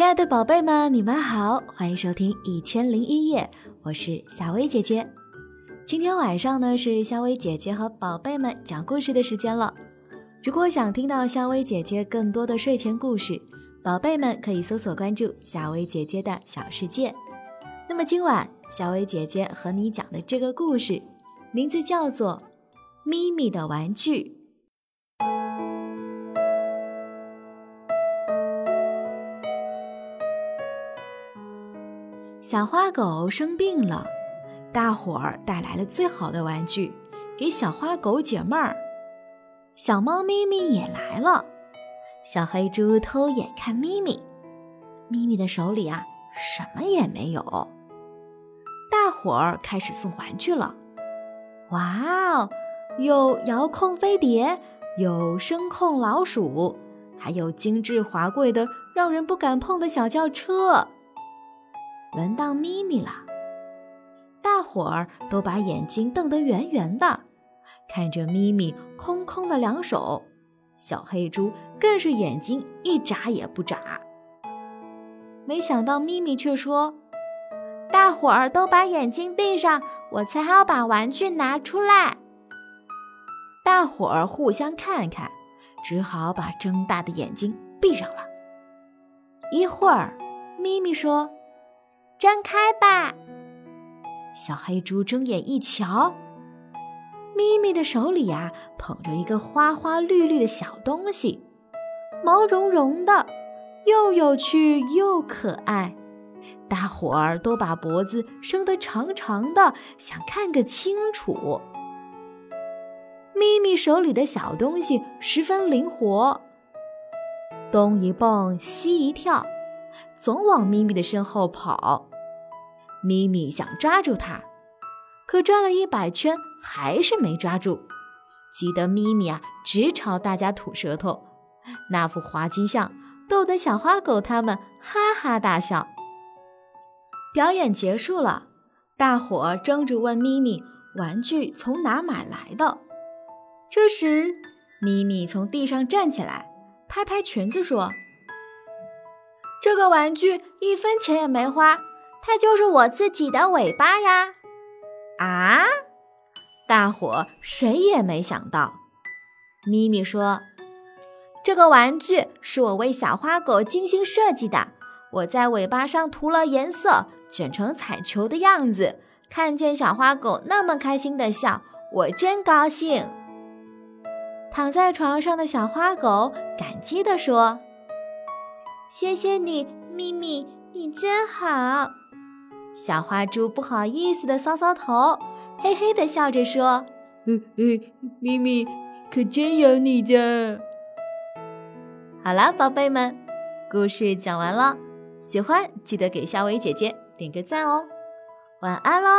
亲爱的宝贝们，你们好，欢迎收听《一千零一夜》，我是夏薇姐姐。今天晚上呢，是夏薇姐姐和宝贝们讲故事的时间了。如果想听到夏薇姐姐更多的睡前故事，宝贝们可以搜索关注夏薇姐姐的小世界。那么今晚夏薇姐姐和你讲的这个故事，名字叫做《咪咪的玩具》。小花狗生病了，大伙儿带来了最好的玩具，给小花狗解闷儿。小猫咪咪也来了，小黑猪偷眼看咪咪，咪咪的手里啊什么也没有。大伙儿开始送玩具了，哇哦，有遥控飞碟，有声控老鼠，还有精致华贵的让人不敢碰的小轿车。轮到咪咪了，大伙儿都把眼睛瞪得圆圆的，看着咪咪空空的两手。小黑猪更是眼睛一眨也不眨。没想到咪咪却说：“大伙儿都把眼睛闭上，我才好把玩具拿出来。”大伙儿互相看看，只好把睁大的眼睛闭上了。一会儿，咪咪说。睁开吧！小黑猪睁眼一瞧，咪咪的手里呀捧着一个花花绿绿的小东西，毛茸茸的，又有趣又可爱。大伙儿都把脖子伸得长长的，想看个清楚。咪咪手里的小东西十分灵活，东一蹦西一跳，总往咪咪的身后跑。咪咪想抓住它，可转了一百圈还是没抓住，急得咪咪啊直朝大家吐舌头，那副滑稽相逗得小花狗他们哈哈大笑。表演结束了，大伙争着问咪咪玩具从哪买来的。这时，咪咪从地上站起来，拍拍裙子说：“这个玩具一分钱也没花。”它就是我自己的尾巴呀！啊！大伙谁也没想到。咪咪说：“这个玩具是我为小花狗精心设计的。我在尾巴上涂了颜色，卷成彩球的样子。看见小花狗那么开心的笑，我真高兴。”躺在床上的小花狗感激地说：“谢谢你，咪咪，你真好。”小花猪不好意思的搔搔头，嘿嘿的笑着说：“嗯嗯，咪咪可真有你的。”好了，宝贝们，故事讲完了，喜欢记得给夏薇姐姐点个赞哦，晚安喽。